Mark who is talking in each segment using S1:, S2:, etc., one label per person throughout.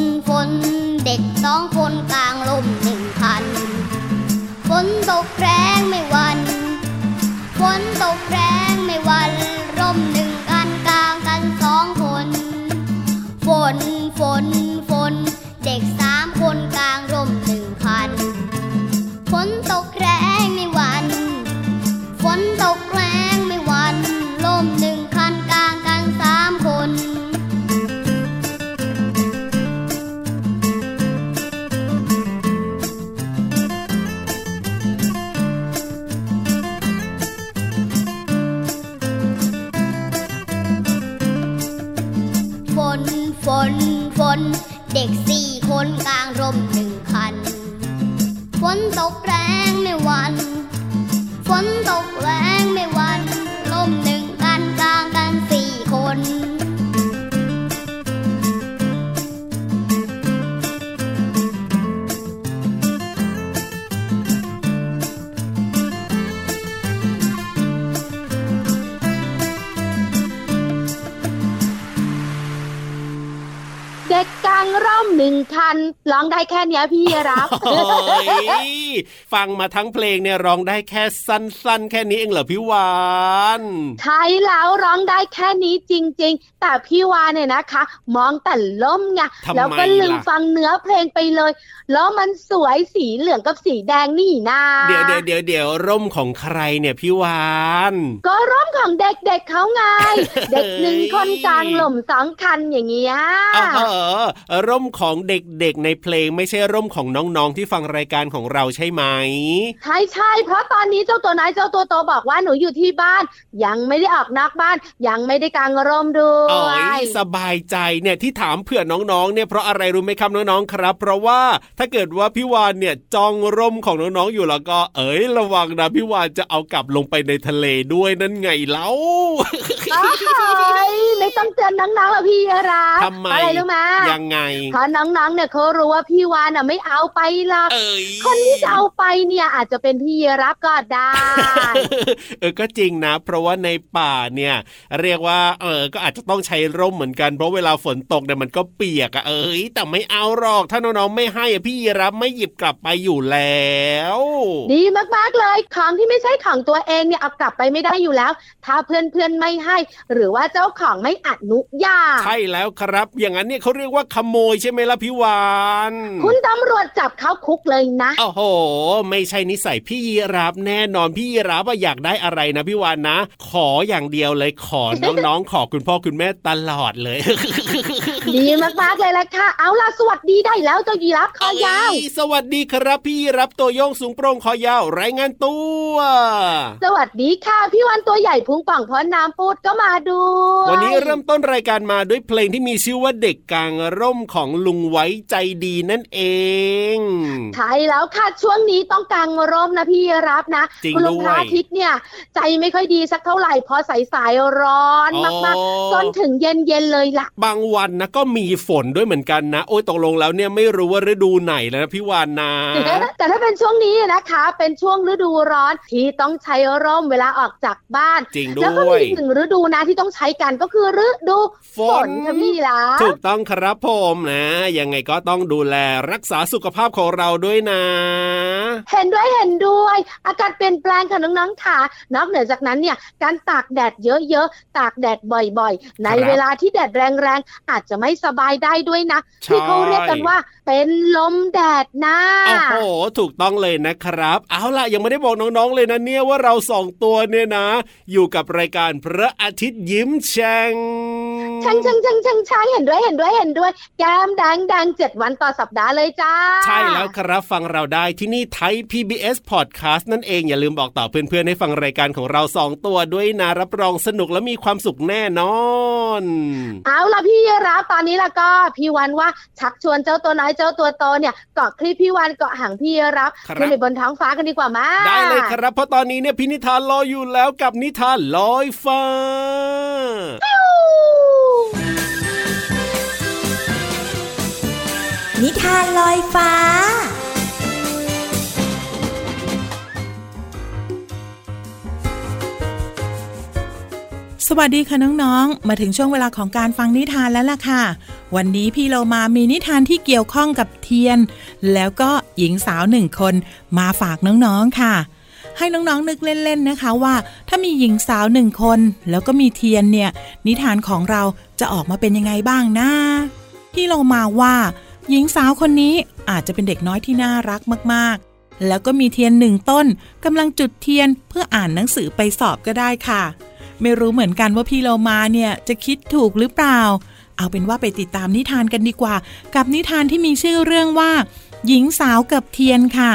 S1: น กแรงไม่วันฝน แค่เนี้
S2: ยพี่รับ
S3: โอ้ยฟังมาทั้งเพลงเนี่ยร้องได้แค่สั้น ๆ แค่นี้เองเหรอพี่วาน
S2: ใช่แล้วร้องได้แค่นี้จริง ๆ แต่พี่วานเนี่ยนะคะ มองแต่ล่มไง
S3: ทำไม
S2: แล้วก็ลืม
S3: ล่ะ
S2: ฟังเนื้อเพลงไปเลย แล้วมันสวยสีเหลืองกับสีแดงนี่นา
S3: เดี๋ยวเดี๋ยวเดี๋ยวเดี๋ยวร่มของใครเนี่ยพี่วาน
S2: ก็ร่มของเด็กๆเขาไง เด็กหนึ่งคนกลางหล่มสองคันอย่างเงี้ย
S3: เออเออร่มของเด็กๆในเพลงไม่ใช่ร่มของน้องๆที่ฟังรายการของเราใช่ไหม
S2: ใช่ใช่เพราะตอนนี้เจ้าตัวน้อยเจ้าตัวโตบอกว่าหนูอยู่ที่บ้าน ยังไม่ได้ออกนอกบ้าน ยังไม่ได้กางร่มด้ว
S3: โอ้
S2: ย
S3: ยสบายใจเนี่ยที่ถามเผื่อน้องๆเนี่ยเพราะอะไรรู้ไหมครับน้องๆครับ เพราะว่าถ้าเกิดว่าพี่วานเนี่ยจองร่มของน้องๆอยู่แล้วก็ เอ้ยระวังนะพี่วานจะเอากลับลงไปในทะเลด้วยนั่นไงเล่า
S2: อ้ายไม่ต้องเตือนน้องๆหรอกพี่รับ
S3: ทำไม
S2: อะไรรู้ไหม
S3: ยังไง
S2: เพราะน้องๆเนี่ยเขารู้ว่าพี่วานอะไม่เอาไปหรอก
S3: เอ้ย
S2: คนที่จะเอาไปเนี่ยอาจจะเป็นพี่รับก็ได้
S3: เออก็จริงนะ เพราะว่าในป่าเนี่ย เรียกว่า เออก็อาจจะต้องใช้ร่มเหมือนกันเพราะเวลาฝนตกเนี่ยมันก็เปียกอะเอ้ยแต่ไม่เอาหรอกถ้าน้องๆไม่ให้อะพี่รับไม่หยิบกลับไปอยู่แล้ว
S2: ดีมากๆเลยของที่ไม่ใช่ของตัวเองเนี่ยเอากลับไปไม่ได้อยู่แล้ว ถ้าเพื่อนๆไม่ให้ หรือว่าเจ้าของไม่อนุญาต
S3: ใช่แล้วครับ อย่างนั้นเนี่ยเขาเรียกว่าขโมยใช่ไหมล่ะพี่วาน
S2: คุณตำรวจจับเข้าคุกเลยนะ
S3: โอ้โห ไม่ใช่นิสัยพี่ยีรับแน่นอนพี่ยีรับว่าอยากได้อะไรนะพี่วานนะ ขออย่างเดียวเลยขอน้องๆ ขอคุณพ่อคุณแม่ตลอดเลย
S2: ดีมากๆเลยละค่ะ เอาล่ะสวัสดีได้แล้วเจ้ายีรับคอยาว
S3: เอ้สวัสดีครับพี่ยีรับตัวโยงสูงโปร่งคอยาวรายงานตัว
S2: สวัสดีค่ะพี่วันตัวใหญ่พุงป่องเพราะน้ำปูดก็มาด้วย
S3: วันนี้เริ่มต้นรายการมาด้วยเพลงที่มีชื่อว่าเด็กกลางร่มของลุงไว้ใจดีนั่นเอง
S2: ใช่แล้วค่ะช่วงนี้ต้องกางร่มนะพี่รับนะ
S3: จริง
S2: คุณลุง
S3: ด้วย
S2: พระอาทิตย์เนี่ย ใจไม่ค่อยดีสักเท่าไหร่เพอสายสายๆร้อนมากๆจนถึงเย็นเย็นๆเลยล่ะ
S3: บางวันนะก็มีฝนด้วยเหมือนกันนะ โอ้ยตกลงแล้วเนี่ยไม่รู้ว่าฤดูไหนแล้วนะพี่วานนะ
S2: แต่ถ้าเป็นช่วงนี้นะคะ เป็นช่วงฤดูร้อนที่ต้องใช้ร่มเวลาออกจากบ้าน
S3: จริง
S2: แล้วก็
S3: ด้ว
S2: มี
S3: ย
S2: อีกหนึ่งฤดูนะที่ต้องใช้กันก็คือฤดู
S3: ฝ
S2: ฝ
S3: น
S2: นค่ะพี่ละ
S3: ถูกต้องครับผมนะ ยังไงก็ต้องดูแลรักษาสุขภาพของเราด้วยนะ
S2: เห็นด้วยเห็นด้วย อากาศเปลี่ยนแปลงค่ะน้องๆค่ะนอกเหนือจากนั้นเนี่ยการตากแดดเยอะๆตากแดดบ่อยๆ ใน
S3: ครับ
S2: เวลาที่แดดแรงๆอาจจะไม่สบายได้ด้วยนะ
S3: ใช่
S2: ที่เขาเรียกกันว่า เป็นลมแดดนะ
S3: โอ้โหถูกต้องเลยนะครับ เอาล่ะยังไม่ได้บอกน้องๆเลยนะเนี่ยว่าเราสองตัวเนี่ยนะ อยู่กับรายการพระอาทิตย์ยิ้มแฉ่ง
S2: ช่างช่างช่างช่างช่างเห็นด้วยเห็นด้วยเห็นด้วยแก้มแดงแดงเจ็ดวันต่อสัปดาห์เลยจ้า
S3: ใช่แล้วครับฟังเราได้ที่นี่ไทย PBS Podcast นั่นเองอย่าลืมบอกต่อเพื่อนๆให้ฟังรายการของเราสองตัวด้วยนะรับรองสนุกและมีความสุขแน่นอน
S2: เอาล่ะพี่รับตอนนี้แล้วก็พี่วันว่าชักชวนเจ้าตัวน้อยเจ้าจ้าตัวโตเนี่ยเกาะคลิปพี่วานเกาะหางพี่รับ
S3: ครับ
S2: ขึ้นไปบนท้องฟ้ากันดีกว่ามา
S3: ได้เลยครับเพราะตอนนี้เนี่ยพินิธานรออยู่แล้วกับนิทานลอยฟ้า
S4: นิทานลอยฟ้า
S5: สวัสดีค่ะน้องๆ มาถึงช่วงเวลาของการฟังนิทานแล้วล่ะค่ะ วันนี้พี่เรามามีนิทานที่เกี่ยวข้องกับเทียน แล้วก็หญิงสาวหนึ่งคนมาฝากน้องๆค่ะ ให้น้องๆนึกเล่นๆนะคะว่า ถ้ามีหญิงสาวหนึ่งคน แล้วก็มีเทียนเนี่ย นิทานของเราจะออกมาเป็นยังไงบ้างนะพี่เรามาว่าหญิงสาวคนนี้อาจจะเป็นเด็กน้อยที่น่ารักมากๆ แล้วก็มีเทียนหนึ่งต้นกำลังจุดเทียนเพื่ออ่านหนังสือไปสอบก็ได้ค่ะ ไม่รู้เหมือนกันว่าพี่โลมาเนี่ยจะคิดถูกหรือเปล่า เอาเป็นว่าไปติดตามนิทานกันดีกว่า กับนิทานที่มีชื่อเรื่องว่า หญิงสาวกับเทียนค่ะ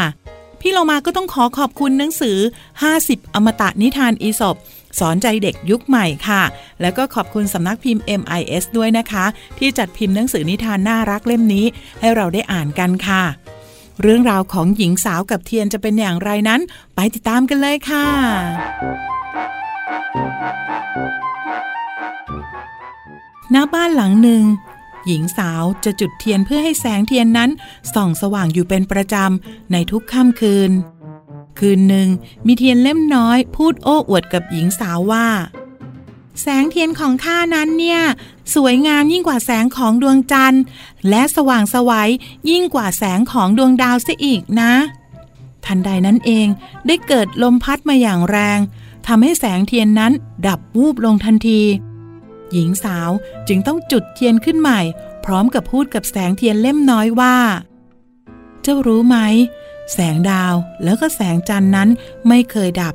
S5: พี่โลมาก็ต้องขอขอบคุณหนังสือ 50 อมตะนิทานอีสบสอนใจเด็กยุคใหม่ค่ะ แล้วก็ขอบคุณสำนักพิมพ์ MIS ด้วยนะคะ ที่จัดพิมพ์หนังสือนิทานน่ารักเล่มนี้ ให้เราได้อ่านกันค่ะ เรื่องราวของหญิงสาวกับเทียนจะเป็นอย่างไรนั้น ไปติดตามกันเลยค่ะ หน้าบ้านหลังหนึ่ง หญิงสาวจะจุดเทียนเพื่อให้แสงเทียนนั้น ส่องสว่างอยู่เป็นประจำ ในทุกค่ำคืน คืนหนึ่งมีเทียนเล่มน้อยพูดโอ้อวดกับหญิงสาวว่า แสงเทียนของข้านั้นเนี่ย สวยงามยิ่งกว่าแสงของดวงจันทร์ และสว่างสวัยยิ่งกว่าแสงของดวงดาวเสียอีกนะ ทันใดนั้นเองได้เกิดลมพัดมาอย่างแรงทำให้แสงเทียนนั้นดับวูบลงทันที หญิงสาวจึงต้องจุดเทียนขึ้นใหม่ พร้อมกับพูดกับแสงเทียนเล่มน้อยว่า เจ้ารู้ไหม แสงดาวแล้วก็แสงจันทร์นั้นไม่เคยดับ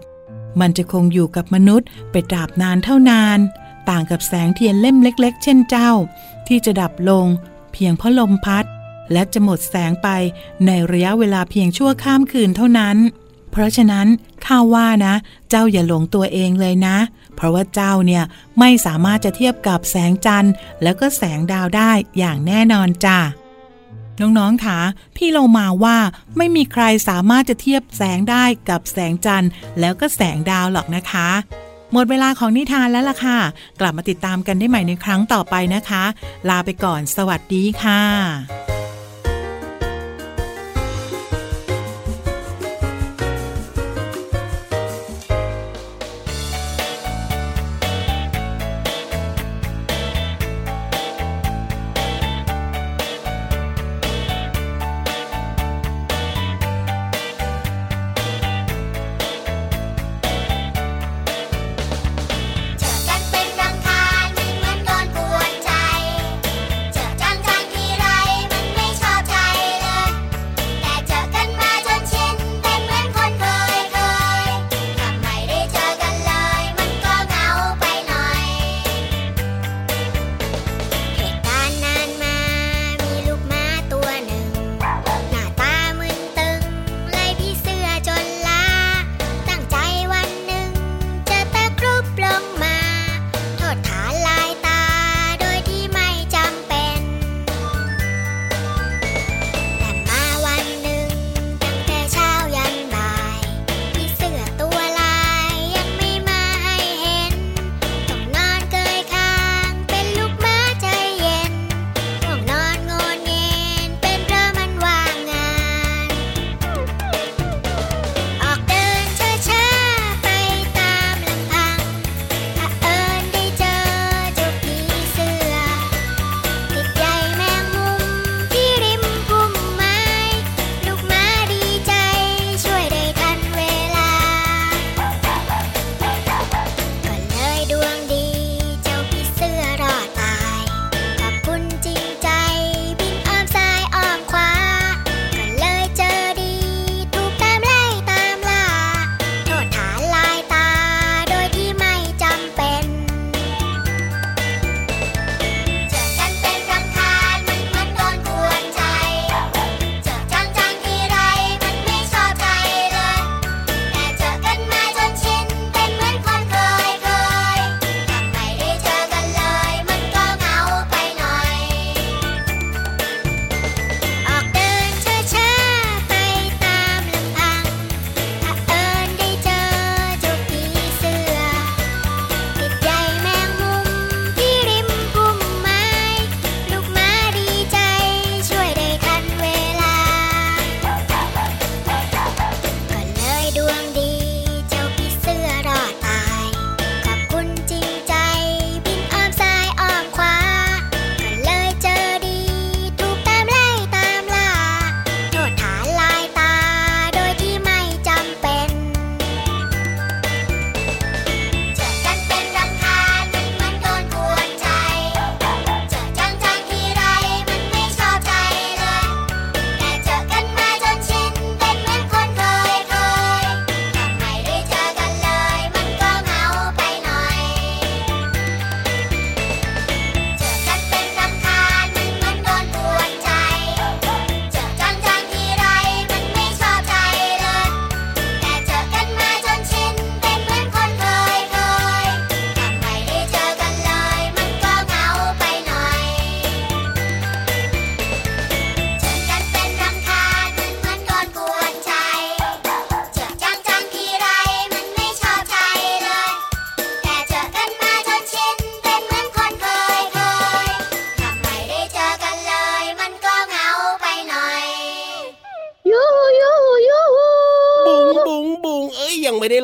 S5: มันจะคงอยู่กับมนุษย์ไปตราบนานเท่านาน ต่างกับแสงเทียนเล่มเล็ก ๆ เช่นเจ้า ที่จะดับลง เพียงเพราะลมพัด และจะหมดแสงไปในระยะเวลาเพียงชั่วข้ามคืนเท่านั้น เพราะฉะนั้นข้าว่านะ เจ้าอย่าหลงตัวเองเลยนะ เพราะว่าเจ้าเนี่ยไม่สามารถจะเทียบกับแสงจันทร์แล้วก็แสงดาวได้อย่างแน่นอนจ้ะน้องๆคะพี่เรามาว่าไม่มีใครสามารถจะเทียบแสงได้กับแสงจันทร์ แล้วก็แสงดาวหรอกนะคะ หมดเวลาของนิทานแล้วล่ะค่ะ กลับมาติดตามกันได้ใหม่ในครั้งต่อไปนะคะ ลาไปก่อนสวัสดีค่ะ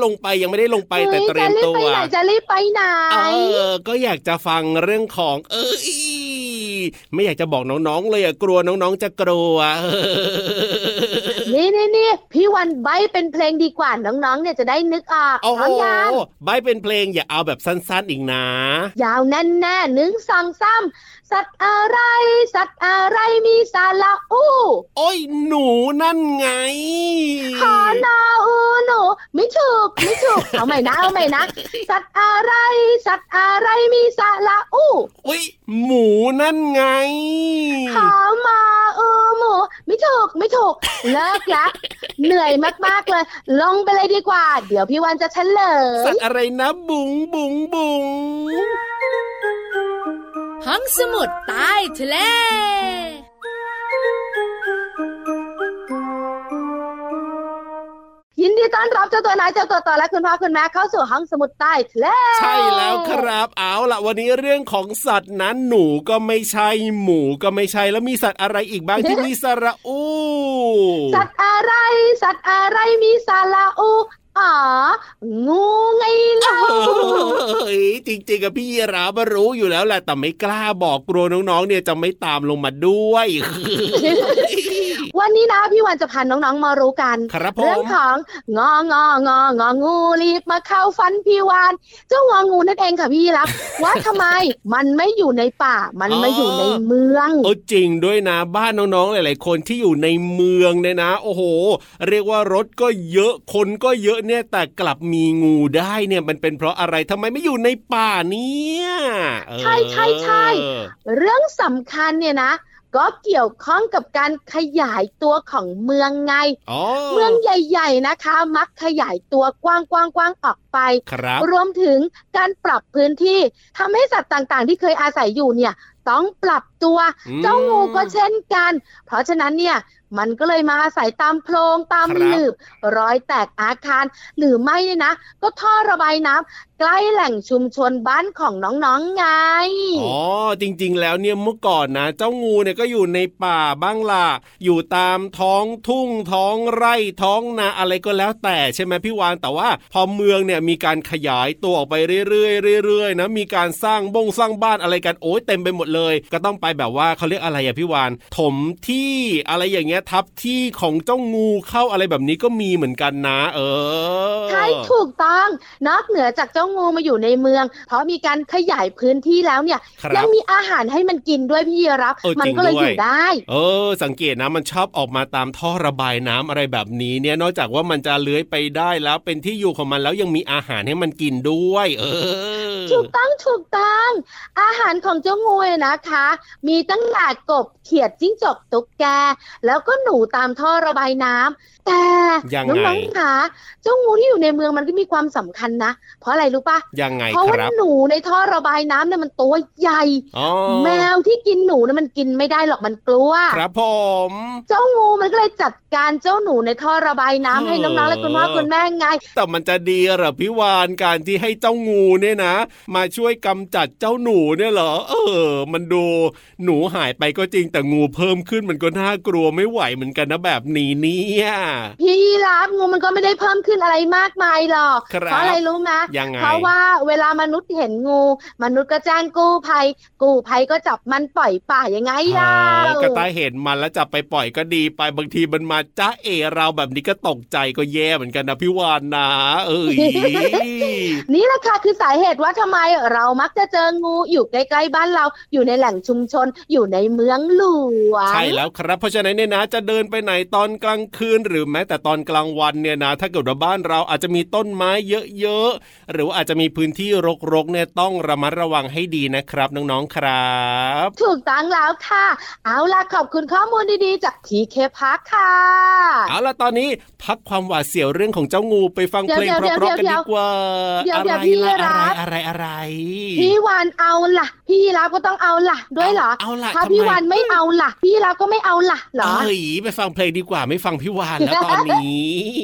S3: ลงไปยังไม่ได้ลงไปแต่เตรียมตัว
S2: จะรีบไปไหน
S3: เออก็อยากจะฟังเรื่องของ เอ้ยไม่อยากจะบอกน้องๆเลยอะกลัวน้องๆจะกลัว
S2: นี่นี่นี่พี่วันใบเป็นเพลงดีกว่าน้องๆเนี่ยจะได้นึกออก
S3: โอ้โห
S2: พร้อมยัง
S3: ใบเป็นเพลงอย่าเอาแบบสั้นๆอีกนะ
S2: ยาวแน่นแน่หนึ่งสองสาม สัตว์อะไร สัตว์อะไรมีสาระอู้
S3: โอ้ยหนูนั่นไง
S2: ขอนาอูหนูไม่ถูกไม่ถูกเอาใหม่นะเอาใหม่นะ สัตว์อะไร สัตว์อะไรมีสาระอู้
S3: อุ้ยหมูนั่นไง
S2: ขอมาอูหมูไม่ถูกไม่ถูกเลิกละเหนื่อยมากๆเลย ลงไปเลยดีกว่า เดี๋ยวพี่วันจะเฉล
S3: สั
S2: ย
S3: ตว์อะไรนะบุงบุงบุง
S6: ห้องสมุดใต้ทะเล
S2: ยินดีต้อนรับเจ้าตัวน้อยเจ้าตัวต่อและคุณพ่อคุณแม่เข้าสู่ห้องสมุดใต้ทะเล
S3: ใช่แล้วครับเอาล่ะวันนี้เรื่องของสัตว์นั้นหนูก็ไม่ใช่หมูก็ไม่ใช่แล้วมีสัตว์อะไรอีกบ้างที่มีสระอู
S2: สัตว์อะไร สัตว์อะไรมีสาระอู อ๋อ งูไงเล่า
S3: เฮ้ยจริงๆกับพี่ยีราบรู้อยู่แล้วแหละแต่ไม่กล้าบอกกลัวน้องๆ เนี่ยจะไม่ตามลงมาด้วย
S2: วันนี้นะพี่วันจะพาน้องๆมารู้กัน
S3: ครับผ
S2: เรื่อง
S3: ม
S2: ของงององององูรีบมาเข้าฟันพี่วานเจ้างองูนั่นเองค่ะพี่รับว่าทำไมมันไม่อยู่ในป่า มันไม่อยู่ในเมือง
S3: เออจริงด้วยนะบ้านน้องๆหลาย ๆ คนที่อยู่ในเมืองเนี่ยนะ โอ้โห เรียกว่ารถก็เยอะคนก็เยอะเนี่ยแต่กลับมีงูได้เนี่ยมันเป็นเพราะอะไรทำไมไม่อยู่ในป่าเนี่ยเออ
S2: ใช่ใช่ใช่เรื่องสำคัญเนี่ยนะก็เกี่ยวข้องกับการขยายตัวของเมืองไง
S3: อ๋อ
S2: เมืองใหญ่ ๆนะคะ มักขยายตัวกว้างๆๆออกไป
S3: ครับ
S2: รวมถึงการปรับพื้นที่ทำให้สัตว์ต่างๆ ที่เคยอาศัยอยู่เนี่ย ต้องปรับตัว
S3: อืม
S2: เจ้างูก็เช่นกัน เพราะฉะนั้นเนี่ยมันก็เลยมาอาศัยตามโพรงตาม
S3: ครับ
S2: หลืบรอยแตกอาคาร หรือไม่เนี่ยนะ ก็ท่อระบายน้ำใกล้แหล่งชุมชนบ้านของน้องๆไง
S3: อ๋อ จริงๆ แล้วเนี่ยเมื่อก่อนนะ เจ้างูเนี่ยก็อยู่ในป่าบ้างล่ะ อยู่ตามท้องทุ่งท้องไร่ท้องนาอะไรก็แล้วแต่ใช่ไหมพี่วานแต่ว่าพอเมืองเนี่ยมีการขยายตัวออกไปเรื่อยๆเรื่อยๆนะมีการสร้างบงสร้างบ้านอะไรกันโอ้ยเต็มไปหมดเลย ก็ต้องไปแบบว่าเขาเรียกอะไรอะพี่วาน ถมที่อะไรอย่างเงี้ยทับที่ของเจ้างูเข้าอะไรแบบนี้ก็มีเหมือนกันนะ เออ
S2: ใช่ถูกต้องนอกเหนือจากเจ้างูมาอยู่ในเมือง เพราะมีการขยายพื้นที่แล้วเนี่ย
S3: ครับ
S2: ยังมีอาหารให้มันกินด้วยพี่รับ
S3: เออ
S2: มั
S3: จริง
S2: ก็เลย
S3: ด้วย
S2: อยู่ได้
S3: เออ สังเกตนะมันชอบออกมาตามท่อระบายน้ำอะไรแบบนี้เนี่ยนอกจากว่ามันจะเลื้อยไปได้แล้วเป็นที่อยู่ของมันแล้วยังมีอาหารให้มันกินด้วย เออ
S2: ถูกต้องถูกต้องอาหารของเจ้างูเนี่ยนะคะมีตั้งแต่กบเขียดจิ้งจกตุ๊กแก แล้วก็หนูตามท่อระบายน้ำแต่
S3: ยังไง
S2: น้องๆคะเจ้างูที่อยู่ในเมืองมันก็มีความสำคัญนะ เพราะอะไรรู้ปะ
S3: ยังไง
S2: เพราะ
S3: ค
S2: ว่า
S3: รับ
S2: หนูในท่อระบายน้ำเนี่ยมันตัวใหญ่
S3: อ๋อ
S2: แมวที่กินหนูเนี่ยมันกินไม่ได้หรอกมันกลัว
S3: ครับผม
S2: เจ้างูมันก็เลยจัดการเจ้าหนูในท่อระบายน้ำให้น้องๆและคุณพ่อคุณแม่ไง
S3: แต่มันจะดีเหรอพี่วานการที่ให้เจ้างูเนี่ยนะ มาช่วยกำจัดเจ้าหนูเนี่ยเหรอ เออ มันดูหนูหายไปก็จริงแต่งูเพิ่มขึ้นมันก็น่ากลัวไม่ไหวเหมือนกันนะแบบนี้เนี่ย
S2: พี่ยีรับงูมันก็ไม่ได้เพิ่มขึ้นอะไรมากมายหรอก
S3: ครับ
S2: เพราะอะไรรู้ไหม
S3: ยังไง
S2: เพราะว่าเวลามนุษย์เห็นงู มนุษย์ก็แจ้งกู้ภัย กู้ภัยก็จับมันปล่อยป่ายังไงล่ะ
S3: เออกระต่ายเห็นมันแล้วจับไปปล่อยก็ดีไปบางทีมันมาจ้าเอเราแบบนี้ก็ตกใจก็แย่เหมือนกันนะพี่วานนะเอ้ย
S2: นี่แหละค่ะคือสาเหตุว่าทำไมเรามักจะเจองูอยู่ใกล้ๆบ้านเราอยู่ในแหล่งชุมชนอยู่ในเมืองหลวง
S3: ใช่แล้วครับเพราะฉะนั้นเนี่ยนะจะเดินไปไหนตอนกลางคืน หรือแม้แต่ตอนกลางวันเนี่ยนะถ้าเกิดว่าบ้านเราอาจจะมีต้นไม้เยอะๆหรือว่าอาจจะมีพื้นที่รกๆเนี่ยต้องระมัดระวังให้ดีนะครับน้องๆครับ
S2: ถูกต้องแล้วค่ะ เอาล่ะขอบคุณข้อมูลดีๆ จากพีเคพักค่ะ
S3: เอาล่ะตอนนี้พักความหวาดเสียวเรื่องของเจ้างูไปฟัง
S2: เดี๋
S3: เพ
S2: ยว
S3: ลงเพราะๆกัน
S2: เดี๋
S3: ดี
S2: ยว
S3: กว่า
S2: เดี๋ยว
S3: อะ
S2: เดี๋
S3: ไร
S2: ยวพี่
S3: ล่ะ
S2: รั
S3: อะไร
S2: บ
S3: อะไรอะไร
S2: พี่วานเอาล่ะ พี่ยีรับก็ต้องเอาล่ะ ด้วยเหรอ
S3: เอาล่ะ
S2: ถ้า
S3: ทำไม
S2: พี่วานไม่เอาล่ะ พี่ยีรับก็ไม่เอาล่ะเหรอ
S3: เอ้ยไปฟังเพลงดีกว่าไม่ฟังพี่วานแล้วตอนนี้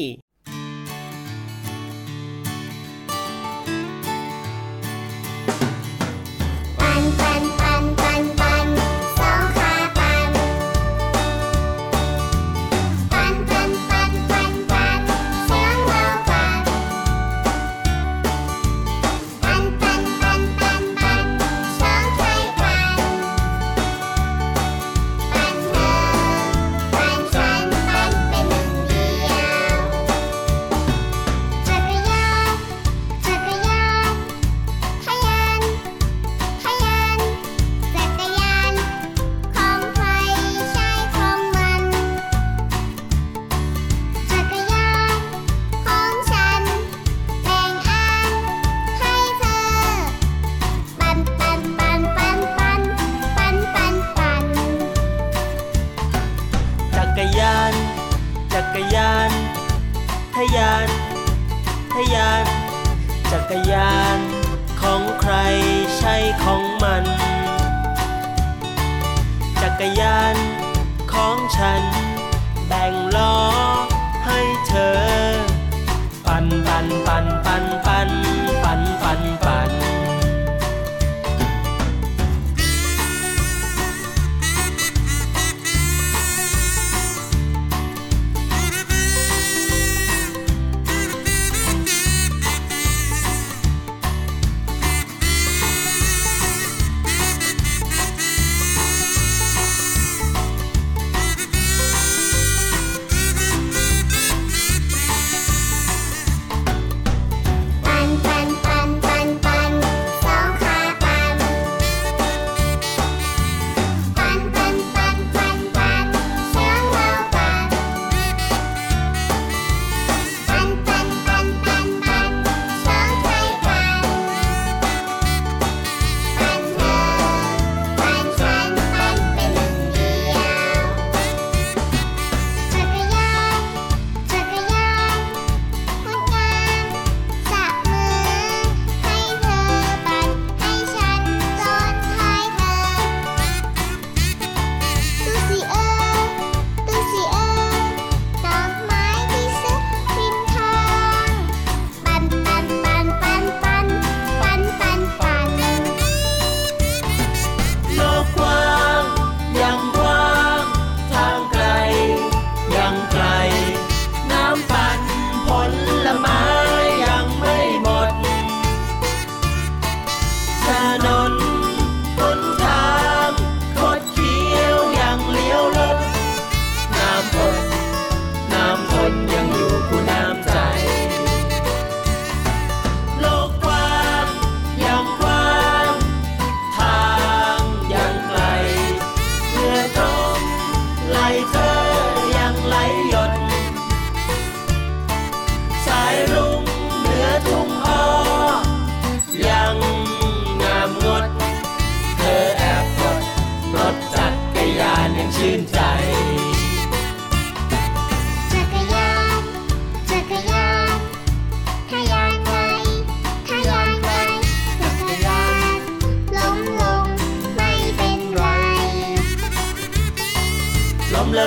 S7: ทาน
S8: ทยาน จักรยานของใครใช่ของมัน จักรยานของฉัน แบ่งล้อให้เธอ ปันปันปันปันปันปัน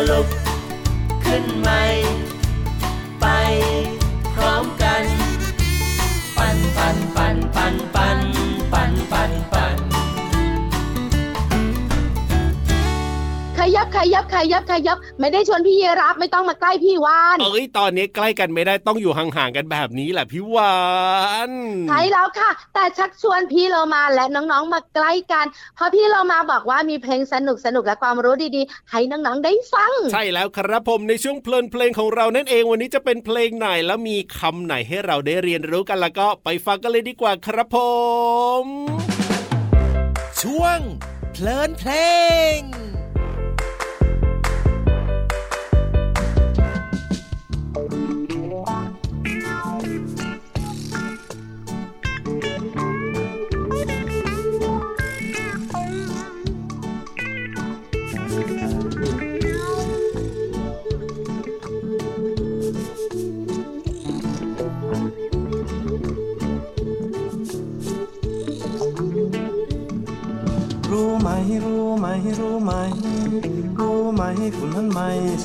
S2: Love. ยับขยับขยับขยับ ไม่ได้ชวนพี่เยรับไม่ต้องมาใกล้พี่วาน
S3: เอ้ยตอนนี้ใกล้กันไม่ได้ต้องอยู่ห่างๆกันแบบนี้แหละพี่วาน
S2: ใช่แล้วค่ะ แต่ชักชวนพี่เรามาและน้องๆมาใกล้กัน เพราะพี่เรามาบอกว่ามีเพลงสนุกสนุกและความรู้ดีๆ ให้น้องๆได้ฟัง
S3: ใช่แล้วครับผมในช่วงเพลินเพลงของเรานั่นเองวันนี้จะเป็นเพลงไหนแล้วมีคำไหนให้เราได้เรียนรู้กันแล้วก็ไปฟังกันเลยดีกว่าครับผม
S9: ช่วงเพลินเพลง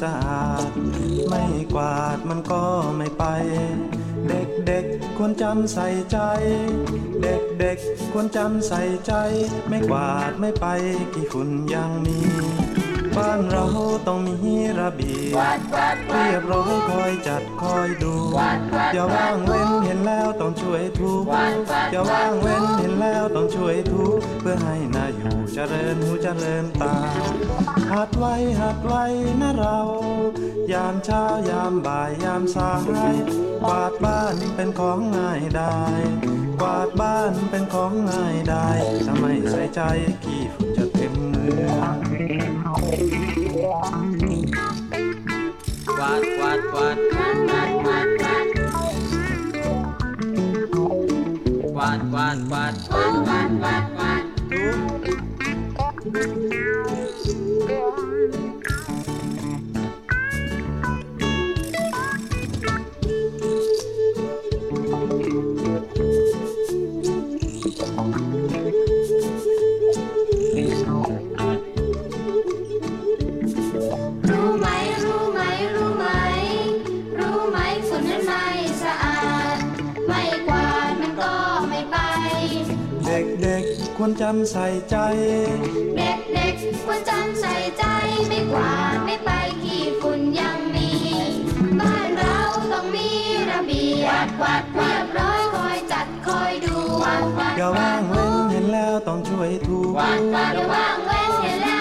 S10: สะอาด ไม่กวาดมันก็ไม่ไป เด็กเด็กๆควรจำใส่ใจเด็กเด็กๆควรจำใส่ใจ ไม่กวาดไม่ไปกี่ฝุ่นยังมี บ้านเราต้องมีระเบียบ เรียบร้อยคอยจัดคอยดู อย่าว่างเว้นเห็นแล้วต้องช่วยทุกอย่าว่างเว้นเห็นแล้วต้องช่วยทุกเพื่อให้นาอยู่เจริญหูเจริญตา หัดไว้หัดไว้นะเรา ยามเช้ายามบ่ายยามสายกวาดบ้านเป็นของง่ายได้กวาดบ้านเป็นของง่ายได้ถ้าไม่ใส่ใจขี้ฝุ่นจะเต็มเมือง
S8: quack quack quack quack quack quack
S10: quack quack what, what? Two. ำใส่ใจ
S1: เด็กๆควรจำใส่ใจไม่กว่าดไม่ไปขี้ฝุ่นยังมี บ้านเราต้องมีระเบียบกวาดเรียบร้อยคอยจัดคอยดู
S10: อย่าว่างเว้นเห็นแล้วต้องช่วยถู
S1: อย่าว่างเว้นเห็นแล้ว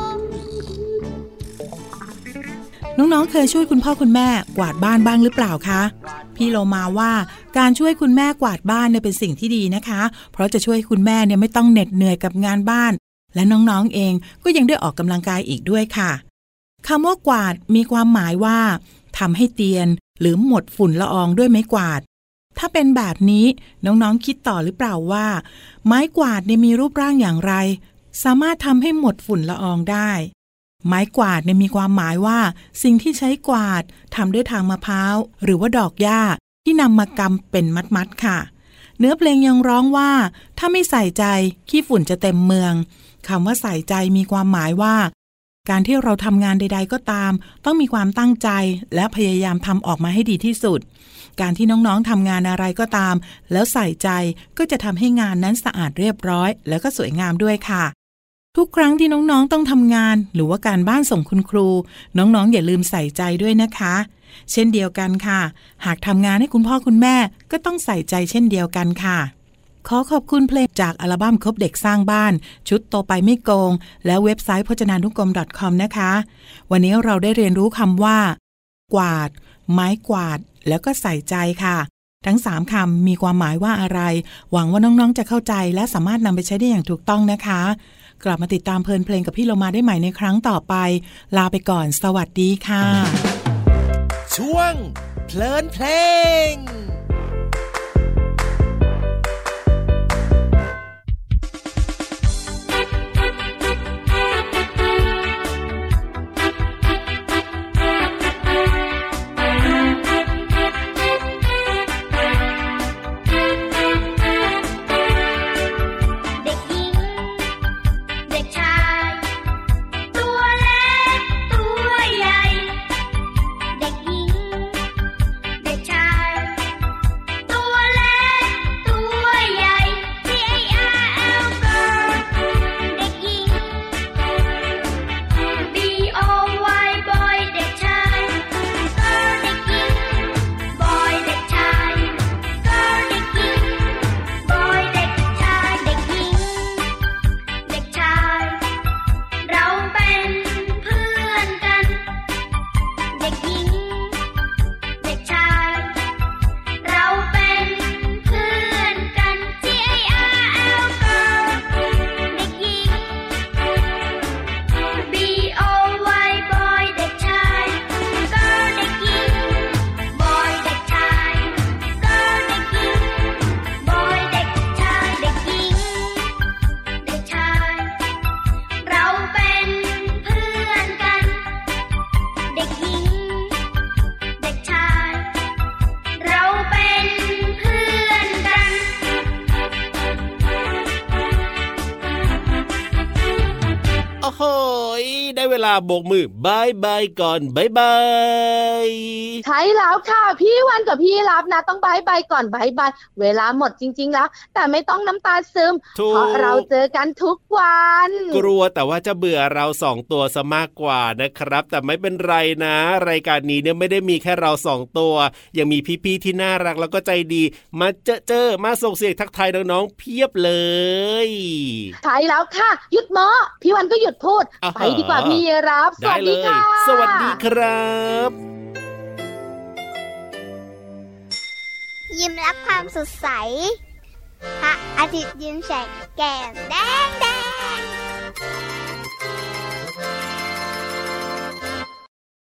S1: น้อ
S10: ง
S5: ๆ เคยช่วยคุณพ่อคุณแม่กวาดบ้านบ้างหรือเปล่าคะ พี่โลมาว่าการช่วยคุณแม่กวาดบ้านเนี่ยเป็นสิ่งที่ดีนะคะ เพราะจะช่วยคุณแม่เนี่ยไม่ต้องเหน็ดเหนื่อยกับงานบ้าน และน้องๆ เองก็ยังได้ออกกำลังกายอีกด้วยค่ะคำว่ากวาดมีความหมายว่าทำให้เตียนหรือหมดฝุ่นละอองด้วยไม้กวาด ถ้าเป็นแบบนี้น้องๆ คิดต่อหรือเปล่าว่า ไม้กวาดเนี่ยมีรูปร่างอย่างไร สามารถทำให้หมดฝุ่นละอองได้ ไม้กวาดเนี่ยมีความหมายว่า สิ่งที่ใช้กวาดทำด้วยทางมะพร้าว หรือว่าดอกหญ้าที่นำมากำเป็นมัดๆค่ะ เนื้อเพลงยังร้องว่า ถ้าไม่ใส่ใจขี้ฝุ่นจะเต็มเมืองคำว่าใส่ใจมีความหมายว่า การที่เราทำงานใด ๆ ก็ตาม ต้องมีความตั้งใจและพยายามทำออกมาให้ดีที่สุด การที่น้องๆทำงานอะไรก็ตาม แล้วใส่ใจก็จะทำให้งานนั้นสะอาดเรียบร้อย แล้วก็สวยงามด้วยค่ะ ทุกครั้งที่น้องๆต้องทำงาน หรือว่าการบ้านส่งคุณครู น้องๆ อย่าลืมใส่ใจด้วยนะคะ เช่นเดียวกันค่ะ หากทำงานให้คุณพ่อคุณแม่ก็ต้องใส่ใจเช่นเดียวกันค่ะ ขอขอบคุณเพลงจากอัลบั้มครบเด็กสร้างบ้าน ชุดโตไปไม่โกง และเว็บไซต์พจนานุกรม .com นะคะ วันนี้เราได้เรียนรู้คำว่า กวาด ไม้กวาด แล้วก็ใส่ใจค่ะทั้ง 3คำมีความหมายว่าอะไร หวังว่าน้อง ๆ จะเข้าใจและสามารถนำไปใช้ได้อย่างถูกต้องนะคะ กลับมาติดตามเพลินเพลงกับพี่โลมาได้ใหม่ในครั้งต่อไป ลาไปก่อน สวัสดีค่ะ
S9: ช่วงเพลินเพลง
S3: โอ้โหย ได้เวลาโบกมือ bye bye ก่อน bye bye
S2: ใช่แล้วค่ะ พี่วันกับพี่รับนะ ต้อง bye bye ก่อน bye bye เวลาหมดจริง ๆ แล้ว แต่ไม่ต้องน้ำตาซึม
S3: หรอก
S2: เพราะเราเจอกันทุกวัน
S3: กลัวแต่ว่าจะเบื่อเราสองตัวซะมากกว่านะครับ แต่ไม่เป็นไรนะ รายการนี้เนี่ยไม่ได้มีแค่เราสองตัว ยังมีพี่ๆที่น่ารักแล้วก็ใจดี มาเจอเจอมาส่งเสียงทักทายน้องๆเพียบเลย
S2: ใช่แล้วค่ะ หยุดเมาะพี่วันก็หยุดพูด
S3: อ่าฮะ
S2: ไปดีกว่าพี่ยรับ สวัสดีค่ะ
S3: สวัสดีครับ
S7: ยิ้มรับความสดใส พระอาทิตย์ยิ้มแฉกแก้มแดงแดง